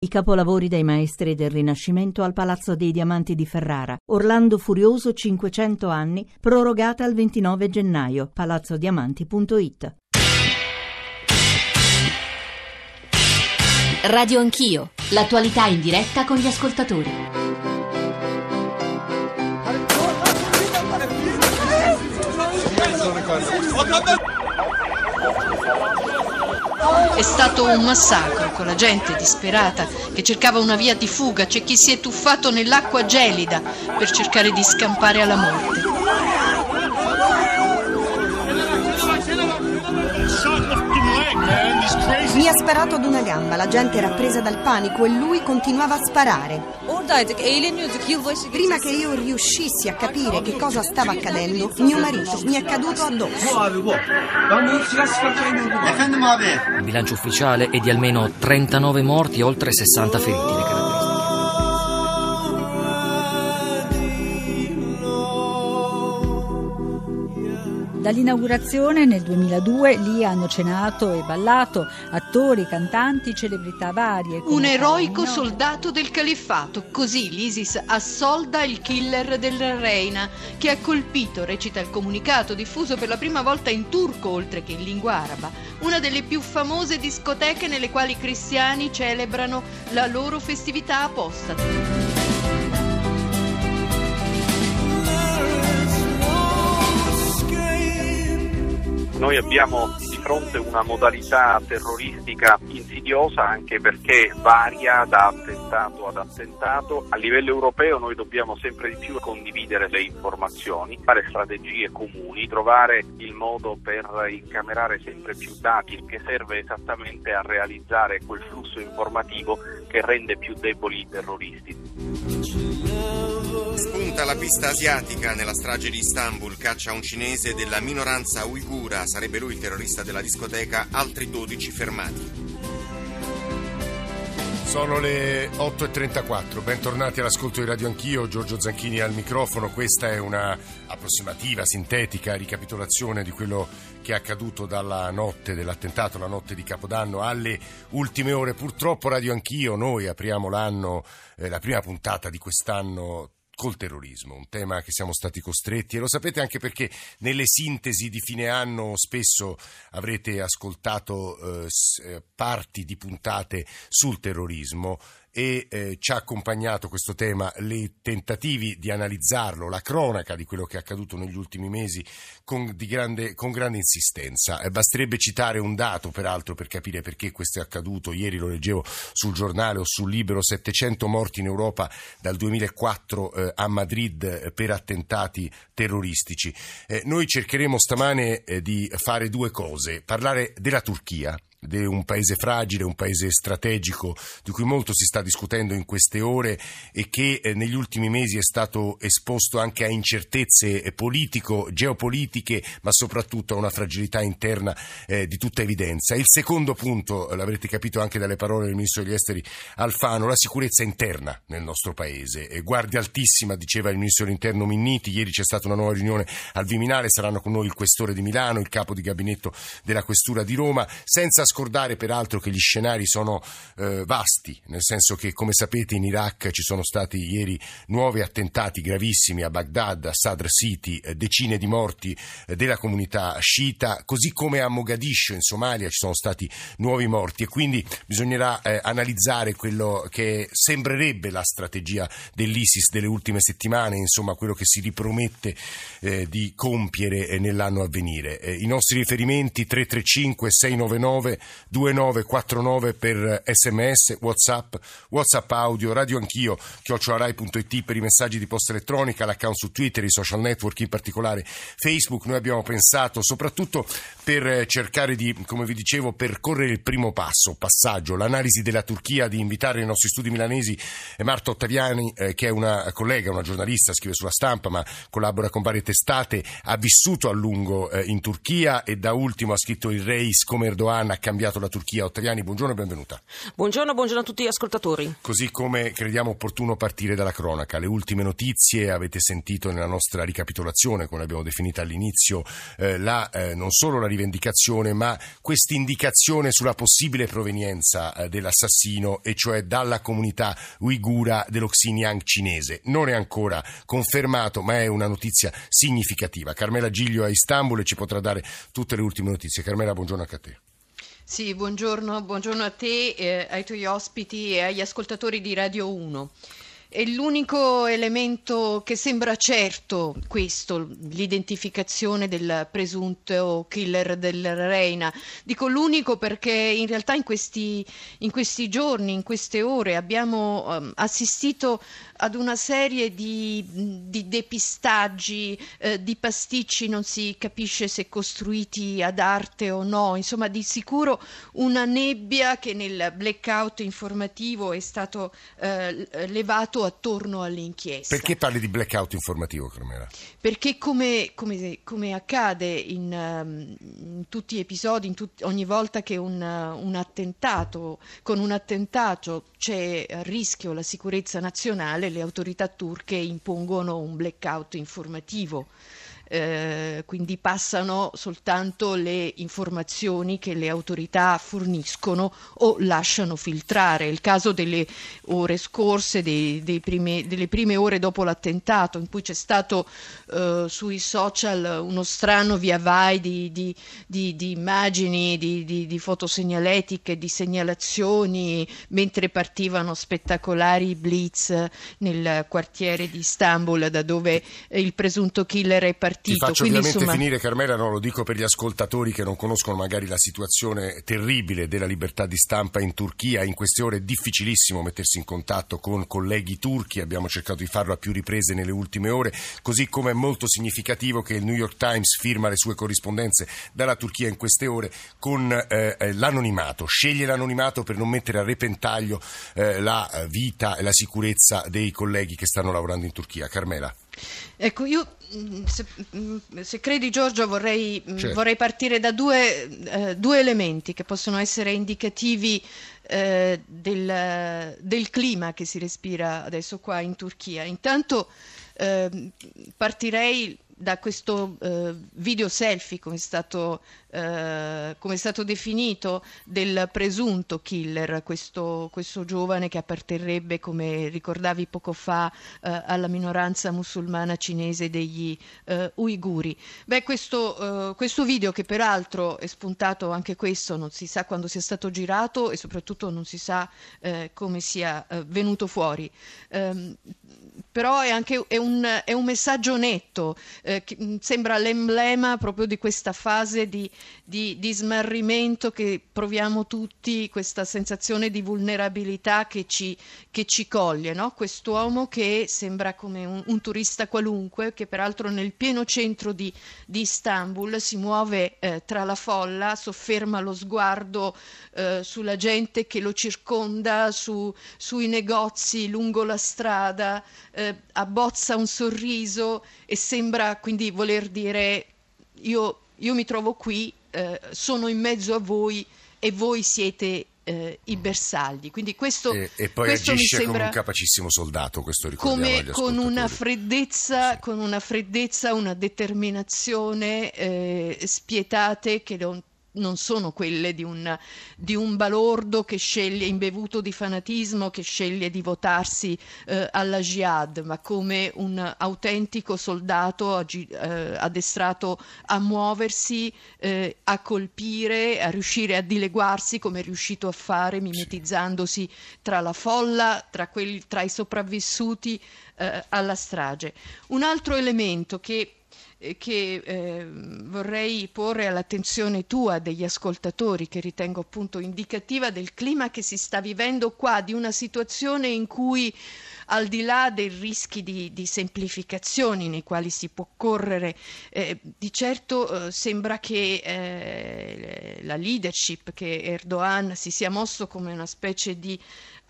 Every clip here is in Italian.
I capolavori dei maestri del Rinascimento al Palazzo dei Diamanti di Ferrara. Orlando Furioso 500 anni, prorogata al 29 gennaio. palazzodiamanti.it. Radio Anch'io, l'attualità in diretta con gli ascoltatori. È stato un massacro con la gente disperata che cercava una via di fuga, c'è chi si è tuffato nell'acqua gelida per cercare di scampare alla morte. Mi ha sparato ad una gamba, la gente era presa dal panico e lui continuava a sparare. Prima che io riuscissi a capire che cosa stava accadendo, mio marito mi è caduto addosso. Il bilancio ufficiale è di almeno 39 morti e oltre 60 feriti. Dall'inaugurazione nel 2002 lì hanno cenato e ballato attori, cantanti, celebrità varie. Un eroico Paolo soldato del califfato, così l'ISIS assolda il killer del Reina, che ha colpito, recita il comunicato diffuso per la prima volta in turco oltre che in lingua araba, una delle più famose discoteche nelle quali i cristiani celebrano la loro festività apostata. Noi abbiamo di fronte una modalità terroristica insidiosa anche perché varia da attentato ad attentato. A livello europeo noi dobbiamo sempre di più condividere le informazioni, fare strategie comuni, trovare il modo per incamerare sempre più dati che serve esattamente a realizzare quel flusso informativo che rende più deboli i terroristi. Spunta la pista asiatica. Nella strage di Istanbul, caccia un cinese della minoranza uigura, sarebbe lui il terrorista della discoteca, altri 12 fermati. Sono le 8.34, bentornati all'ascolto di Radio Anch'io, Giorgio Zanchini al microfono, questa è una approssimativa, sintetica ricapitolazione di quello che è accaduto dalla notte dell'attentato, la notte di Capodanno, alle ultime ore. Purtroppo Radio Anch'io, noi apriamo l'anno, eh, la prima puntata di quest'anno col terrorismo, un tema che siamo stati costretti e lo sapete anche perché nelle sintesi di fine anno spesso avrete ascoltato eh, eh, parti di puntate sul terrorismo e eh, ci ha accompagnato questo tema, i tentativi di analizzarlo, la cronaca di quello che è accaduto negli ultimi mesi con, grande, con grande insistenza. Eh, basterebbe citare un dato, peraltro, per capire perché questo è accaduto. Ieri lo leggevo sul giornale o sul libro, 700 morti in Europa dal 2004 eh, a Madrid eh, per attentati terroristici. Eh, noi cercheremo stamane eh, di fare due cose, parlare della Turchia un paese fragile, un paese strategico di cui molto si sta discutendo in queste ore e che negli ultimi mesi è stato esposto anche a incertezze politico, geopolitiche, ma soprattutto a una fragilità interna eh, di tutta evidenza. Il secondo punto, l'avrete capito anche dalle parole del ministro degli esteri Alfano, la sicurezza interna nel nostro paese. Eh, guardia altissima, diceva il ministro dell'interno Minniti, ieri c'è stata una nuova riunione al Viminale, saranno con noi il questore di Milano, il capo di gabinetto della questura di Roma, senza scordare peraltro che gli scenari sono eh, vasti, nel senso che come sapete in Iraq ci sono stati ieri nuovi attentati gravissimi a Baghdad, a Sadr City, eh, decine di morti della comunità sciita, così come a Mogadiscio in Somalia ci sono stati nuovi morti e quindi bisognerà eh, analizzare quello che sembrerebbe la strategia dell'ISIS delle ultime settimane, insomma quello che si ripromette eh, di compiere eh, nell'anno a venire. Eh, I nostri riferimenti 335 699 2949 per sms, whatsapp, whatsapp audio, radio anch'io, chiocciolarai.it per i messaggi di posta elettronica, l'account su Twitter, i social network, in particolare Facebook. Noi abbiamo pensato soprattutto per eh, cercare di, come vi dicevo, percorrere il primo passo, passaggio, l'analisi della Turchia, di invitare nei nostri studi milanesi eh, Marta Ottaviani, eh, che è una collega, una giornalista, scrive sulla stampa, ma collabora con varie testate, ha vissuto a lungo eh, in Turchia e da ultimo ha scritto il Reis come Erdogan a cambiato la Turchia. Ottaviani, buongiorno e benvenuta. Buongiorno, buongiorno a tutti gli ascoltatori. Così come crediamo opportuno partire dalla cronaca, le ultime notizie avete sentito nella nostra ricapitolazione, come l'abbiamo definita all'inizio, eh, la, eh, non solo la rivendicazione, ma questa indicazione sulla possibile provenienza eh, dell'assassino, e cioè dalla comunità uigura dello Xinjiang cinese. Non è ancora confermato, ma è una notizia significativa. Carmela Giglio a Istanbul e ci potrà dare tutte le ultime notizie. Carmela, buongiorno anche a te. Sì, buongiorno, buongiorno a te, eh, ai tuoi ospiti e agli ascoltatori di Radio 1. È l'unico elemento che sembra certo questo, l'identificazione del presunto killer del Reina. Dico l'unico perché in realtà in questi, in questi giorni, in queste ore abbiamo um, assistito ad una serie di, di depistaggi, eh, di pasticci, non si capisce se costruiti ad arte o no, insomma di sicuro una nebbia che nel blackout informativo è stato eh, levato attorno all'inchiesta. Perché parli di blackout informativo, Carmela? Perché come, come, come accade in, um, in, tutti gli episodi, in tut- ogni volta che un, un attentato, con un attentato c'è a rischio la sicurezza nazionale, le autorità turche impongono un blackout informativo eh, quindi passano soltanto le informazioni che le autorità forniscono o lasciano filtrare. Il caso delle ore scorse, dei, dei prime, delle prime ore dopo l'attentato, in cui c'è stato eh, sui social uno strano via vai di, di, di, di immagini, di, fotosegnaletiche, di segnalazioni, mentre partivano spettacolari blitz nel quartiere di Istanbul, da dove il presunto killer è partito partito. Ti faccio Quindi, ovviamente insomma... finire, Carmela, no, lo dico per gli ascoltatori che non conoscono magari la situazione terribile della libertà di stampa in Turchia. In queste ore è difficilissimo mettersi in contatto con colleghi turchi, abbiamo cercato di farlo a più riprese nelle ultime ore, così come è molto significativo che il New York Times firma le sue corrispondenze dalla Turchia in queste ore con eh, eh l'anonimato, sceglie l'anonimato per non mettere a repentaglio eh, la vita e la sicurezza dei colleghi che stanno lavorando in Turchia. Carmela. Ecco, io mm, se, mm, se credi Giorgio vorrei, mm, certo. vorrei partire da due, eh, due, elementi che possono essere indicativi eh, del, del, clima che si respira adesso qua in Turchia. Intanto eh, partirei da questo eh, video selfie, come è, stato, eh, come è, stato, definito, del presunto killer, questo, questo, giovane che apparterrebbe, come ricordavi poco fa, eh, alla minoranza musulmana cinese degli eh, uiguri. Beh, questo, eh, questo, video, che peraltro è spuntato anche questo, non si sa quando sia stato girato e soprattutto non si sa eh, come sia venuto fuori. Però è anche è un, è un messaggio netto, eh, mm, sembra l'emblema proprio di questa fase di, di, di, smarrimento che proviamo tutti, questa sensazione di vulnerabilità che ci, che ci coglie, no? quest'uomo che sembra come un, un, turista qualunque, che peraltro nel pieno centro di, di Istanbul si muove eh, tra la folla, sofferma lo sguardo eh, sulla gente che lo circonda, su, sui negozi lungo la strada, eh, abbozza un sorriso e sembra quindi voler dire io, io mi trovo qui, eh, sono in mezzo a voi e voi siete eh, i bersagli. Quindi questo, e, e poi questo agisce mi sembra come un capacissimo soldato, questo come con una freddezza, sì. con una freddezza, una determinazione eh, spietate che non non sono quelle di un, di un, balordo che sceglie, imbevuto di fanatismo, che sceglie di votarsi eh, alla jihad, ma come un autentico soldato eh, addestrato a muoversi, eh, a colpire, a riuscire a dileguarsi come è riuscito a fare, mimetizzandosi tra la folla, tra, quelli, tra i sopravvissuti eh, alla strage. Un altro elemento che che eh, vorrei porre all'attenzione tua degli ascoltatori, che ritengo appunto indicativa del clima che si sta vivendo qua, di una situazione in cui al di là dei rischi di, di semplificazioni nei quali si può correre, eh, di certo eh, sembra che eh, la leadership, che Erdogan si sia mosso come una specie di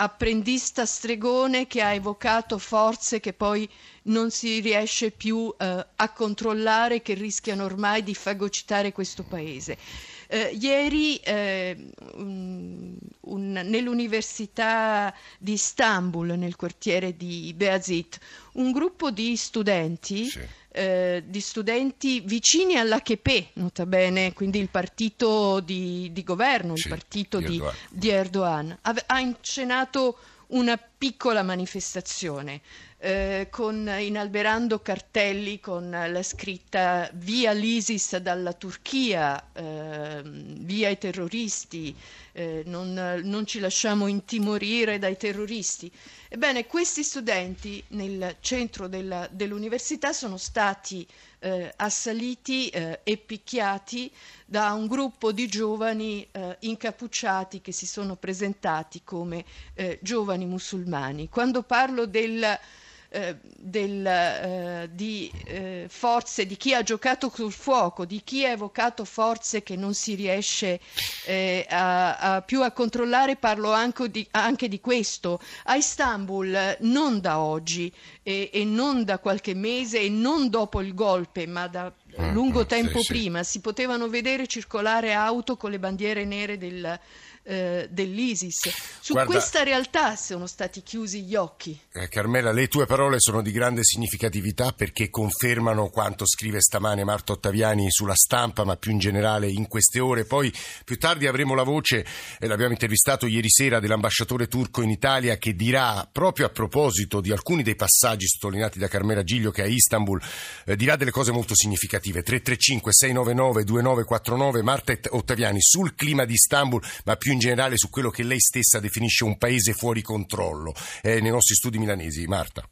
apprendista stregone che ha evocato forze che poi non si riesce più eh, a controllare, che rischiano ormai di fagocitare questo paese. Eh, ieri eh, un, un, nell'Università di Istanbul, nel quartiere di Beazit, un gruppo di studenti sì. Eh, di studenti vicini all'AKP, nota bene, quindi il partito di, di governo, sì, il partito di Erdogan, di Erdogan. Ha, ha incenato una piccola manifestazione eh, con, inalberando cartelli con la scritta via l'ISIS dalla Turchia, eh, via i terroristi, eh, non, non, ci lasciamo intimorire dai terroristi. Ebbene, questi studenti nel centro della, dell'università sono stati eh, assaliti eh, e picchiati da un gruppo di giovani eh, incappucciati che si sono presentati come eh, giovani musulmani. Quando parlo del eh, del, eh, di eh, forze di chi ha giocato sul fuoco, di chi ha evocato forze che non si riesce eh, a, a più a controllare, parlo anche di, anche di, questo. A Istanbul, non da oggi e, e, non da qualche mese e non dopo il golpe, ma da mm, lungo mm, tempo sì, prima, sì. si potevano vedere circolare auto con le bandiere nere del eh, dell'ISIS. Su Guarda, questa realtà sono stati chiusi gli occhi. Eh, Carmela, le tue parole sono di grande significatività perché confermano quanto scrive stamane Marta Ottaviani sulla stampa, ma più in generale in queste ore. Poi più tardi avremo la voce, e l'abbiamo intervistato ieri sera, dell'ambasciatore turco in Italia che dirà, proprio a proposito di alcuni dei passaggi sottolineati da Carmela Giglio che è a Istanbul, eh, dirà delle cose molto significative. 335 699 2949 Marta Ottaviani sul clima di Istanbul, ma più in generale su quello che lei stessa definisce un paese fuori controllo eh, nei nostri studi milanesi. Marta.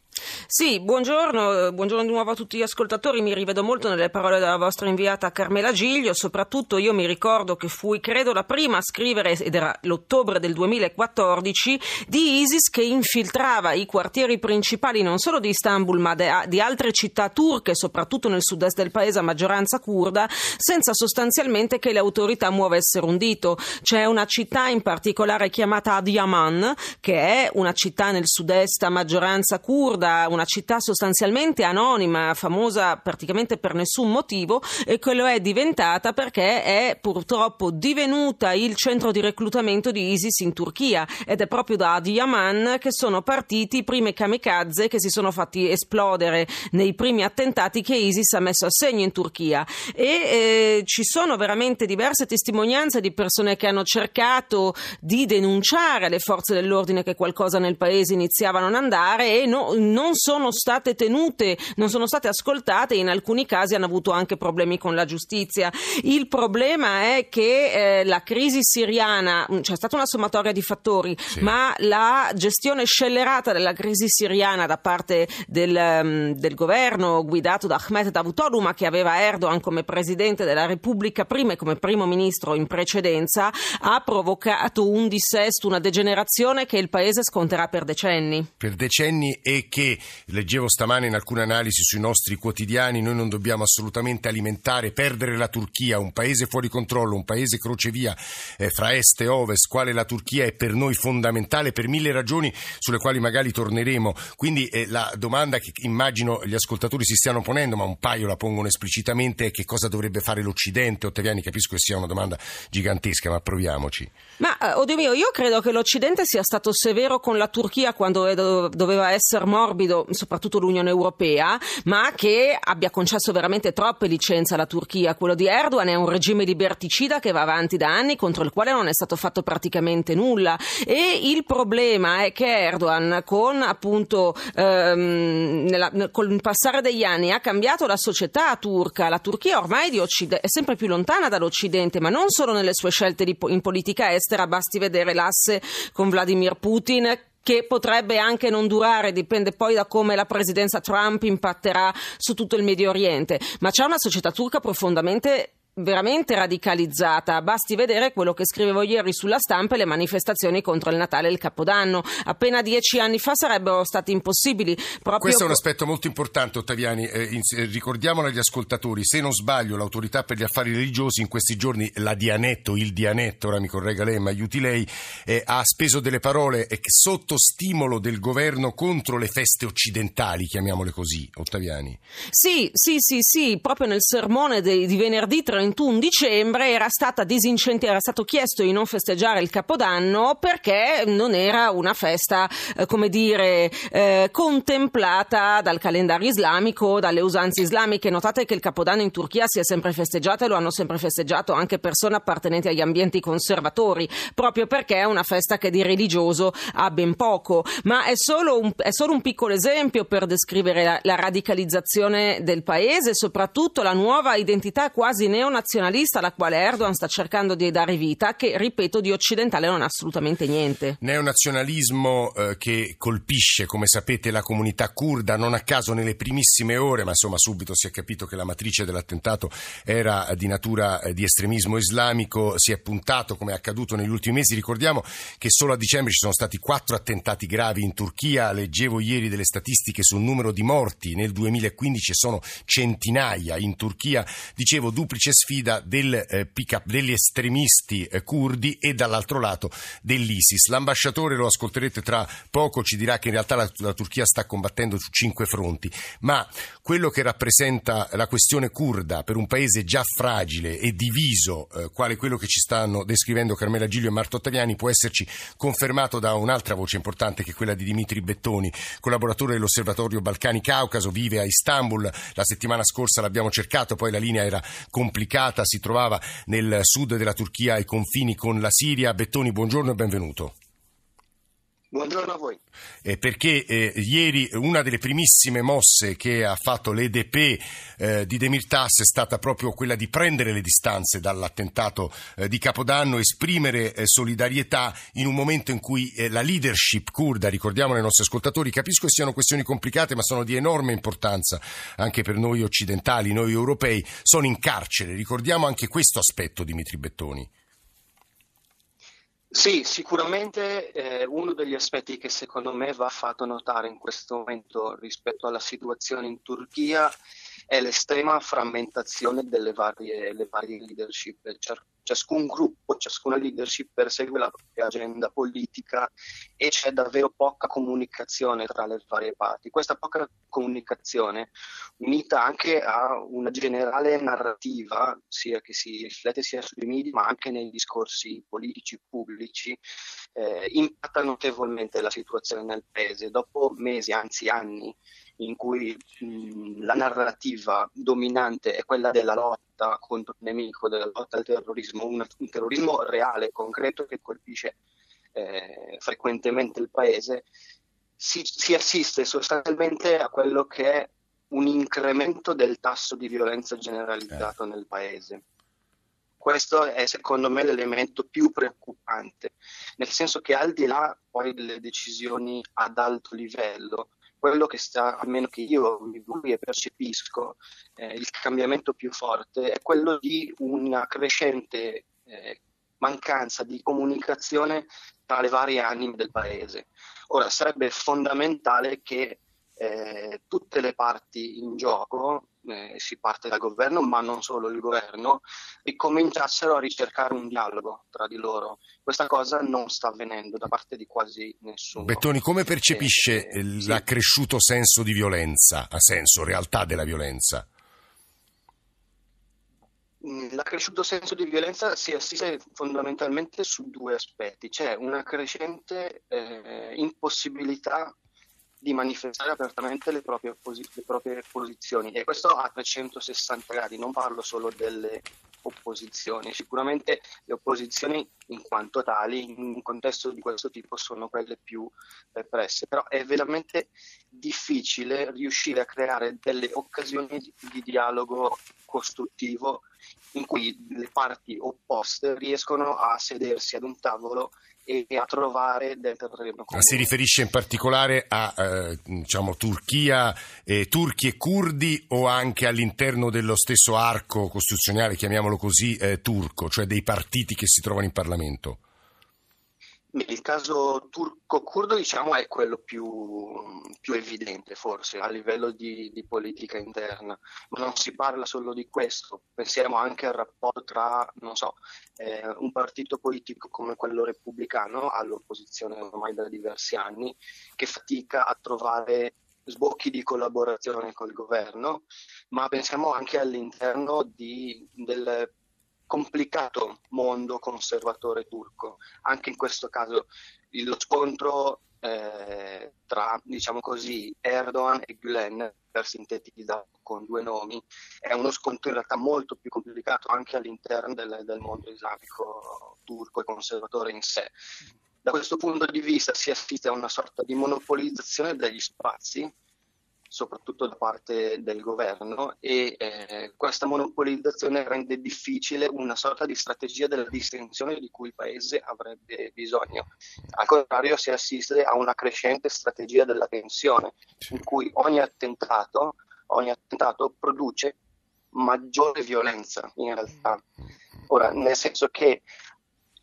Sì, buongiorno, buongiorno di nuovo a tutti gli ascoltatori. Mi rivedo molto nelle parole della vostra inviata Carmela Giglio. Soprattutto io mi ricordo che fui, credo, la prima a scrivere, ed era l'ottobre del 2014, di ISIS che infiltrava i quartieri principali non solo di Istanbul ma di altre città turche, soprattutto nel sud-est del paese a maggioranza kurda, senza sostanzialmente che le autorità muovessero un dito. C'è una città in particolare chiamata Adiyaman, che è una città nel sud-est a maggioranza kurda da una città sostanzialmente anonima, famosa praticamente per nessun motivo, e che lo è diventata perché è purtroppo divenuta il centro di reclutamento di ISIS in Turchia. Ed è proprio da Adiyaman che sono partiti i primi kamikaze che si sono fatti esplodere nei primi attentati che ISIS ha messo a segno in Turchia. E eh, ci sono veramente diverse testimonianze di persone che hanno cercato di denunciare le forze dell'ordine che qualcosa nel paese iniziava a non andare e no, non sono state tenute, non sono state ascoltate e in alcuni casi hanno avuto anche problemi con la giustizia. Il problema è che eh, la crisi siriana, c'è stata una sommatoria di fattori, sì. ma la gestione scellerata della crisi siriana da parte del, del governo guidato da Ahmed Davutoglu, ma che aveva Erdogan come presidente della Repubblica prima e come primo ministro in precedenza, ha provocato un dissesto, una degenerazione che il paese sconterà per decenni. Per decenni e che leggevo stamane in alcune analisi sui nostri quotidiani, noi non dobbiamo assolutamente alimentare, perdere la Turchia, un paese fuori controllo, un paese crocevia eh, fra est e ovest, quale la Turchia è per noi fondamentale per mille ragioni sulle quali magari torneremo. Quindi eh, la domanda che immagino gli ascoltatori si stiano ponendo, ma un paio la pongono esplicitamente, è che cosa dovrebbe fare l'Occidente? Ottaviani, capisco che sia una domanda gigantesca, ma proviamoci. Ma, eh, oddio mio, io credo che l'Occidente sia stato severo con la Turchia quando doveva essere morbido morbido, soprattutto l'Unione Europea, ma che abbia concesso veramente troppe licenze alla Turchia. Quello di Erdogan è un regime liberticida che va avanti da anni, contro il quale non è stato fatto praticamente nulla. E il problema è che Erdogan, con appunto ehm, nella, con passare degli anni, ha cambiato la società turca. La Turchia ormai è sempre più lontana dall'Occidente, ma non solo nelle sue scelte di, in politica estera, basti vedere l'asse con Vladimir Putin che potrebbe anche non durare, dipende poi da come la presidenza Trump impatterà su tutto il Medio Oriente, ma c'è una società turca profondamente veramente radicalizzata. Basti vedere quello che scrivevo ieri sulla stampa e le manifestazioni contro il Natale e il Capodanno. Appena dieci anni fa sarebbero stati impossibili. Proprio... Questo è un aspetto molto importante, Ottaviani. Eh, in, eh, ricordiamolo agli ascoltatori. Se non sbaglio, l'autorità per gli affari religiosi in questi giorni, la Dianetto, il Dianetto, ora mi corregga lei, ma aiuti lei, eh, ha speso delle parole eh, sotto stimolo del governo contro le feste occidentali, chiamiamole così, Ottaviani. Sì, sì, sì, sì, proprio nel sermone de, di venerdì 31 21 dicembre era, era stato chiesto di non festeggiare il Capodanno perché non era una festa, eh, come dire, eh, contemplata dal calendario islamico, dalle usanze islamiche. Notate che il Capodanno in Turchia si è sempre festeggiato e lo hanno sempre festeggiato anche persone appartenenti agli ambienti conservatori, proprio perché è una festa che di religioso ha ben poco. Ma è solo un, è solo un piccolo esempio per descrivere la, la radicalizzazione del paese, soprattutto la nuova identità quasi neonazionalista alla quale Erdogan sta cercando di dare vita, che ripeto di occidentale non ha assolutamente niente. Neonazionalismo eh, che colpisce, come sapete, la comunità kurda, non a caso nelle primissime ore, ma insomma subito si è capito che la matrice dell'attentato era di natura eh, di estremismo islamico, si è puntato come è accaduto negli ultimi mesi. Ricordiamo che solo a dicembre ci sono stati quattro attentati gravi in Turchia, leggevo ieri delle statistiche sul numero di morti nel 2015 sono centinaia in Turchia, dicevo duplice sfida del, eh, degli estremisti eh, curdi e dall'altro lato dell'ISIS. L'ambasciatore, lo ascolterete tra poco, ci dirà che in realtà la, la Turchia sta combattendo su cinque fronti, ma quello che rappresenta la questione kurda per un paese già fragile e diviso, eh, quale quello che ci stanno descrivendo Carmela Giglio e Marto Ottaviani, può esserci confermato da un'altra voce importante che è quella di Dimitri Bettoni, collaboratore dell'Osservatorio Balcani Caucaso, vive a Istanbul. La settimana scorsa l'abbiamo cercato, poi la linea era complicata, si trovava nel sud della Turchia ai confini con la Siria. Bettoni, buongiorno e benvenuto. Buongiorno a voi. Eh, perché eh, ieri una delle primissime mosse che ha fatto l'EDP eh, di Demirtas è stata proprio quella di prendere le distanze dall'attentato eh, di Capodanno, esprimere eh, solidarietà in un momento in cui eh, la leadership kurda, ricordiamo ai nostri ascoltatori, capisco che siano questioni complicate ma sono di enorme importanza anche per noi occidentali, noi europei, sono in carcere. Ricordiamo anche questo aspetto, Dimitri Bettoni. Sì, sicuramente eh, uno degli aspetti che secondo me va fatto notare in questo momento rispetto alla situazione in Turchia è l'estrema frammentazione delle varie, varie leadership. Ciascun gruppo, ciascuna leadership persegue la propria agenda politica e c'è davvero poca comunicazione tra le varie parti. Questa poca comunicazione, unita anche a una generale narrativa, sia che si riflette sia sui media ma anche nei discorsi politici pubblici, eh, impatta notevolmente la situazione nel paese. Dopo mesi, anzi anni, in cui mh, la narrativa dominante è quella della lotta contro il nemico, della lotta al terrorismo, un, un terrorismo reale, concreto che colpisce eh, frequentemente il paese, si, si assiste sostanzialmente a quello che è un incremento del tasso di violenza generalizzato eh. nel paese. Questo è secondo me l'elemento più preoccupante, nel senso che al di là poi delle decisioni ad alto livello, quello che sta, almeno che io mi e percepisco, eh, il cambiamento più forte è quello di una crescente eh, mancanza di comunicazione tra le varie anime del paese. Ora sarebbe fondamentale che eh, tutte le parti in gioco, eh, si parte dal governo, ma non solo il governo, ricominciassero a ricercare un dialogo tra di loro. Questa cosa non sta avvenendo da parte di quasi nessuno. Bettoni, come percepisce eh, eh, l'accresciuto senso di violenza, a senso, realtà della violenza? Mm, l'accresciuto senso di violenza si assiste fondamentalmente su due aspetti. C'è una crescente eh, impossibilità di manifestare apertamente le proprie, posi- le proprie, posizioni. E questo a 360 gradi, non parlo solo delle opposizioni, sicuramente le opposizioni in quanto tali in un contesto di questo tipo sono quelle più represse, però è veramente difficile riuscire a creare delle occasioni di, di dialogo costruttivo in cui le parti opposte riescono a sedersi ad un tavolo e a trovare del terreno comune. Si riferisce in particolare a eh, diciamo, Turchia, eh, turchi e curdi o anche all'interno dello stesso arco costituzionale, chiamiamolo così, eh, turco, cioè dei partiti che si trovano in Parlamento? Il caso turco-curdo diciamo, è quello più, più, evidente forse a livello di, di, politica interna, ma non si parla solo di questo, pensiamo anche al rapporto tra so, eh, un partito politico come quello repubblicano all'opposizione ormai da diversi anni che fatica a trovare sbocchi di collaborazione col governo, ma pensiamo anche all'interno di, del complicato mondo conservatore turco. Anche in questo caso lo scontro eh, tra, diciamo così, Erdogan e Gülen, per sintetizzare con due nomi, è uno scontro in realtà molto più complicato anche all'interno del, del mondo islamico turco e conservatore in sé. Da questo punto di vista si assiste a una sorta di monopolizzazione degli spazi soprattutto da parte del governo e eh, questa monopolizzazione rende difficile una sorta di strategia della distensione di cui il paese avrebbe bisogno. Al contrario si assiste a una crescente strategia della tensione in cui ogni attentato, ogni attentato produce maggiore violenza in realtà. Ora, nel senso che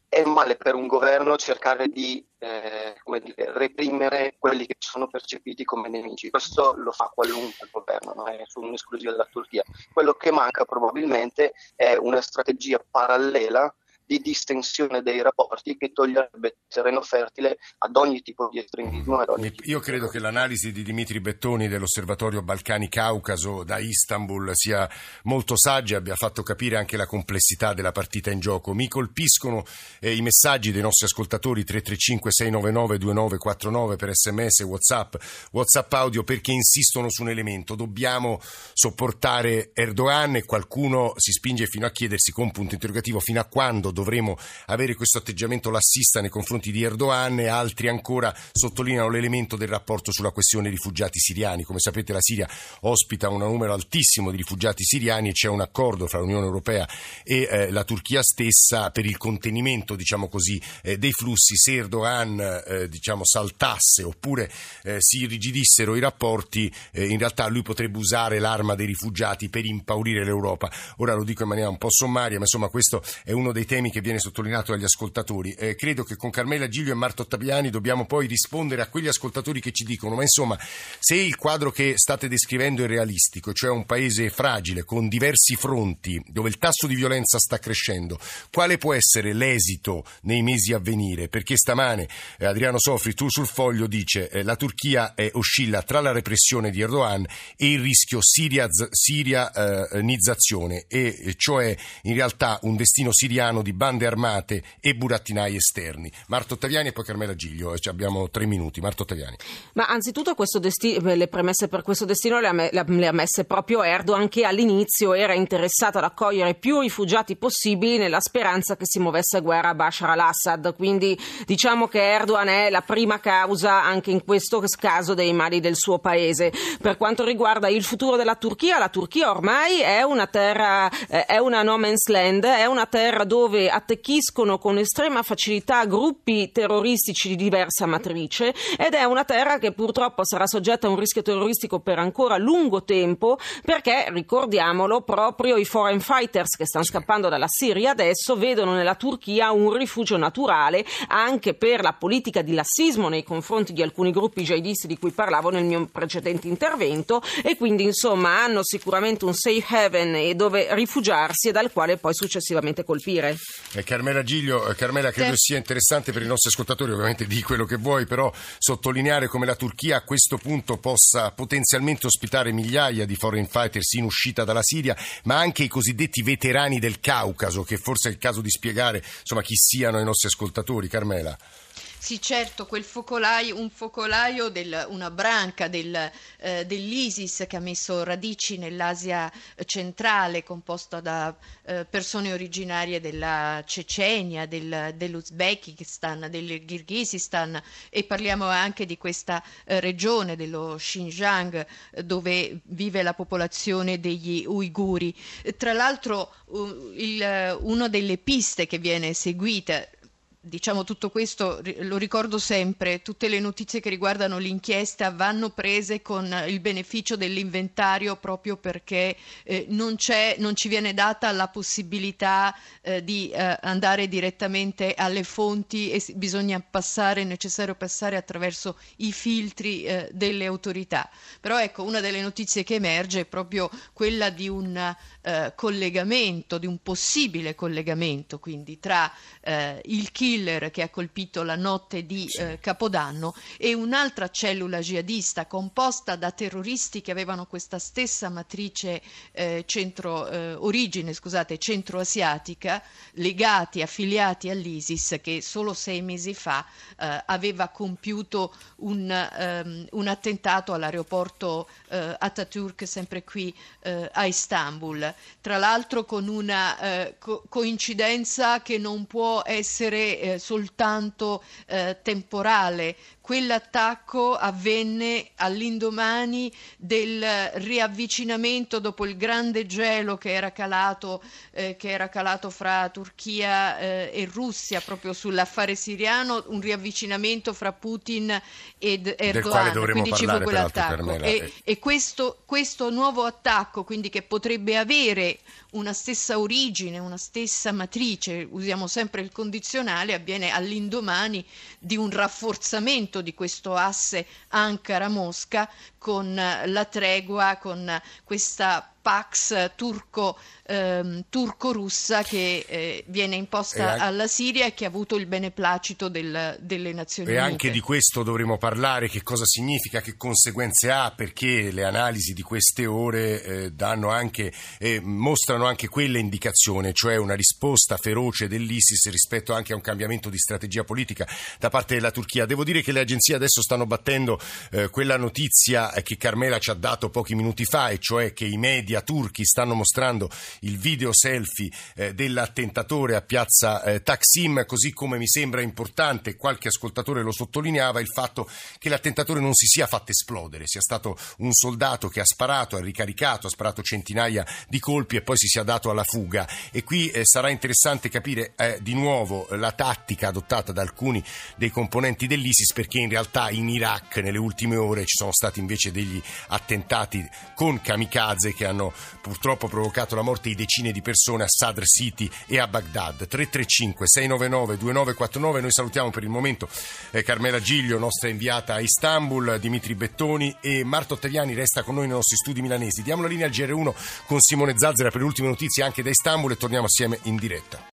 è male per un governo cercare di eh, dire, reprimere quelli che sono percepiti come nemici. Questo lo fa qualunque governo, non è un'esclusiva della Turchia. Quello che manca probabilmente è una strategia parallela di distensione dei rapporti che toglierebbe terreno fertile ad ogni tipo di estremismo. Io credo che l'analisi di Dimitri Bettoni dell'Osservatorio Balcani Caucaso da Istanbul sia molto saggia, abbia fatto capire anche la complessità della partita in gioco. Mi colpiscono eh, i messaggi dei nostri ascoltatori 335 699 2949 per sms, whatsapp, whatsapp audio perché insistono su un elemento. Dobbiamo sopportare Erdogan e qualcuno si spinge fino a chiedersi con punto interrogativo fino a quando dovremo avere questo atteggiamento lassista nei confronti di Erdogan e altri ancora sottolineano l'elemento del rapporto sulla questione rifugiati siriani. Come sapete la Siria ospita un numero altissimo di rifugiati siriani e c'è un accordo fra l'Unione Europea e eh, la Turchia stessa per il contenimento diciamo così, eh, dei flussi. Se Erdogan eh, diciamo, saltasse oppure eh, si irrigidissero i rapporti, eh, in realtà lui potrebbe usare l'arma dei rifugiati per impaurire l'Europa. Ora lo dico in maniera un po' sommaria, ma insomma questo è uno dei temi temi che viene sottolineato dagli ascoltatori. Eh, credo che con Carmela Giglio e Marto Ottaviani dobbiamo poi rispondere a quegli ascoltatori che ci dicono, ma insomma, se il quadro che state descrivendo è realistico, cioè un paese fragile, con diversi fronti, dove il tasso di violenza sta crescendo, quale può essere l'esito nei mesi a venire? Perché stamane eh, Adriano Sofri, tu sul foglio, dice eh, la Turchia eh, oscilla tra la repressione di Erdogan e il rischio sirianizzazione, e cioè in realtà un destino siriano di bande armate e burattinai esterni. Marto Ottaviani e poi Carmela Giglio, eh, abbiamo tre minuti. Marto Ottaviani. Ma anzitutto desti- le premesse per questo destino le ha, me- le ha messe proprio Erdogan che all'inizio era interessato ad accogliere più rifugiati possibili nella speranza che si muovesse a guerra a Bashar al-Assad. Quindi diciamo che Erdogan è la prima causa anche in questo caso dei mali del suo paese. Per quanto riguarda il futuro della Turchia, la Turchia ormai è una terra, eh, è una no man's land, è una terra dove attecchiscono con estrema facilità gruppi terroristici di diversa matrice ed è una terra che purtroppo sarà soggetta a un rischio terroristico per ancora lungo tempo perché, ricordiamolo, proprio i foreign fighters che stanno scappando dalla Siria adesso vedono nella Turchia un rifugio naturale anche per la politica di lassismo nei confronti di alcuni gruppi jihadisti di cui parlavo nel mio precedente intervento e quindi insomma hanno sicuramente un safe haven dove rifugiarsi e dal quale poi successivamente colpire. Eh, Carmela Giglio, eh, Carmela credo sia interessante per i nostri ascoltatori, ovviamente di quello che vuoi, però sottolineare come la Turchia a questo punto possa potenzialmente ospitare migliaia di foreign fighters in uscita dalla Siria, ma anche i cosiddetti veterani del Caucaso, che forse è il caso di spiegare insomma, chi siano i nostri ascoltatori. Carmela. Sì, certo, quel focolaio, un focolaio, del, una branca del, eh, dell'ISIS che ha messo radici nell'Asia centrale, composta da eh, persone originarie della Cecenia, del, dell'Uzbekistan, del Kirghizistan e parliamo anche di questa eh, regione dello Xinjiang dove vive la popolazione degli uiguri. Tra l'altro, uh, il, una delle piste che viene seguita diciamo tutto questo lo ricordo sempre, tutte le notizie che riguardano l'inchiesta vanno prese con il beneficio dell'inventario proprio perché eh, non, non, ci viene data la possibilità eh, di eh, andare direttamente alle fonti e bisogna passare, è necessario passare attraverso i filtri eh, delle autorità. Però ecco, una delle notizie che emerge è proprio quella di un eh, collegamento, di un possibile collegamento quindi tra eh, il killer che ha colpito la notte di eh, Capodanno e un'altra cellula jihadista composta da terroristi che avevano questa stessa matrice eh, centro, eh, origine scusate, centroasiatica legati, affiliati all'ISIS che solo sei mesi fa aveva compiuto un, um, un attentato all'aeroporto Ataturk sempre qui a Istanbul tra l'altro con una co- coincidenza che non può essere soltanto temporale Quell'attacco avvenne all'indomani del riavvicinamento dopo il grande gelo che era calato, eh, che era calato fra Turchia eh, e Russia proprio sull'affare siriano, un riavvicinamento fra Putin ed Erdogan. Quindi ci fu quell'attacco. E, eh. e questo, questo nuovo attacco, quindi che potrebbe avere una stessa origine, una stessa matrice, usiamo sempre il condizionale, avviene all'indomani di un rafforzamento di questo asse Ankara-Mosca con la tregua, con questa Pax turco, ehm, turco-russa che eh, viene imposta anche, alla Siria e che ha avuto il beneplacito del, delle Nazioni Unite. E anche di questo dovremo parlare, che cosa significa, che conseguenze ha, perché le analisi di queste ore eh, danno anche, eh, mostrano anche quella indicazione, cioè una risposta feroce dell'ISIS rispetto anche a un cambiamento di strategia politica da parte della Turchia. Devo dire che le agenzie adesso stanno battendo eh, quella notizia che Carmela ci ha dato pochi minuti fa, e cioè che i media turchi stanno mostrando il video selfie eh, dell'attentatore a piazza eh, Taksim, così come mi sembra importante, qualche ascoltatore lo sottolineava, il fatto che l'attentatore non si sia fatto esplodere, sia stato un soldato che ha sparato, ha ricaricato, ha sparato centinaia di colpi e poi si sia dato alla fuga. E qui eh, sarà interessante capire eh, di nuovo la tattica adottata da alcuni dei componenti dell'ISIS perché in realtà in Iraq nelle ultime ore ci sono stati invece degli attentati con kamikaze che hanno hanno purtroppo provocato la morte di decine di persone a Sadr City e a Baghdad. 335 699 2949. Noi salutiamo per il momento eh, Carmela Giglio, nostra inviata a Istanbul, Dimitri Bettoni e Marto Ottaviani resta con noi nei nostri studi milanesi. Diamo la linea al GR1 con Simone Zazzera per le ultime notizie anche da Istanbul e torniamo assieme in diretta.